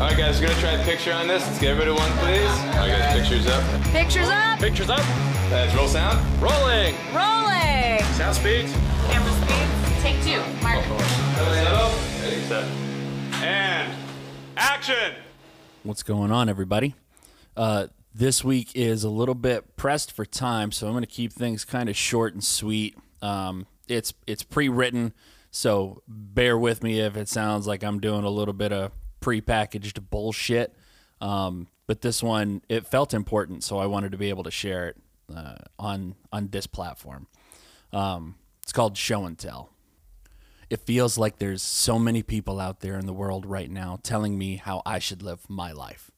All right, guys, we're gonna try a picture on this. Let's get everybody one, please. All right, guys, pictures up. Pictures up. Pictures up. Let's roll sound. Rolling. Rolling. Sound speeds. Camera speed. Take two. Mark. Ready, set. And action. What's going on, everybody? Uh, this week is a little bit pressed for time, so I'm going to keep things kind of short and sweet. Um, it's it's pre-written, so bear with me if it sounds like I'm doing a little bit of pre-packaged bullshit. Um, but this one, it felt important, so I wanted to be able to share it uh, on on this platform. Um, it's called Show and Tell. It feels like there's so many people out there in the world right now telling me how I should live my life,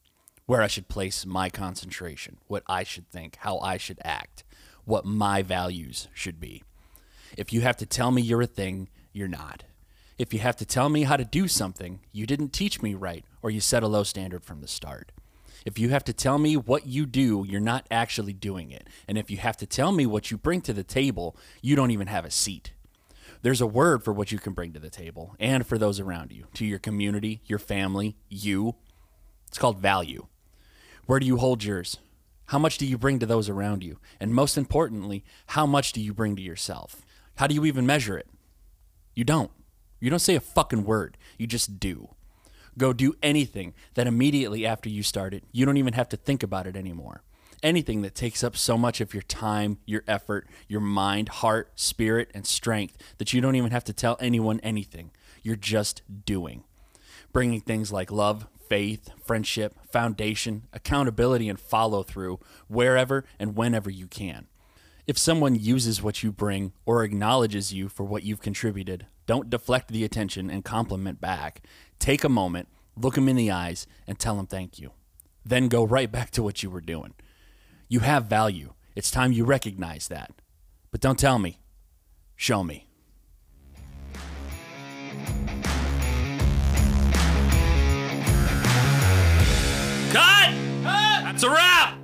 where I should place my concentration, what I should think, how I should act, what my values should be. If you have to tell me you're a thing, you're not. If you have to tell me how to do something, you didn't teach me right or you set a low standard from the start. If you have to tell me what you do, you're not actually doing it. And if you have to tell me what you bring to the table, you don't even have a seat. There's a word for what you can bring to the table and for those around you, to your community, your family, you. It's called value. Where do you hold yours? How much do you bring to those around you? And most importantly, how much do you bring to yourself? How do you even measure it? You don't. You don't say a fucking word. You just do. Go do anything that immediately after you start it, you don't even have to think about it anymore. Anything that takes up so much of your time, your effort, your mind, heart, spirit, and strength that you don't even have to tell anyone anything. You're just doing. Bringing things like love, faith, friendship, foundation, accountability, and follow through wherever and whenever you can. If someone uses what you bring or acknowledges you for what you've contributed, don't deflect the attention and compliment back. Take a moment, look them in the eyes, and tell them thank you. Then go right back to what you were doing. You have value. It's time you recognize that. But don't tell me. Show me. Cut. That's a wrap.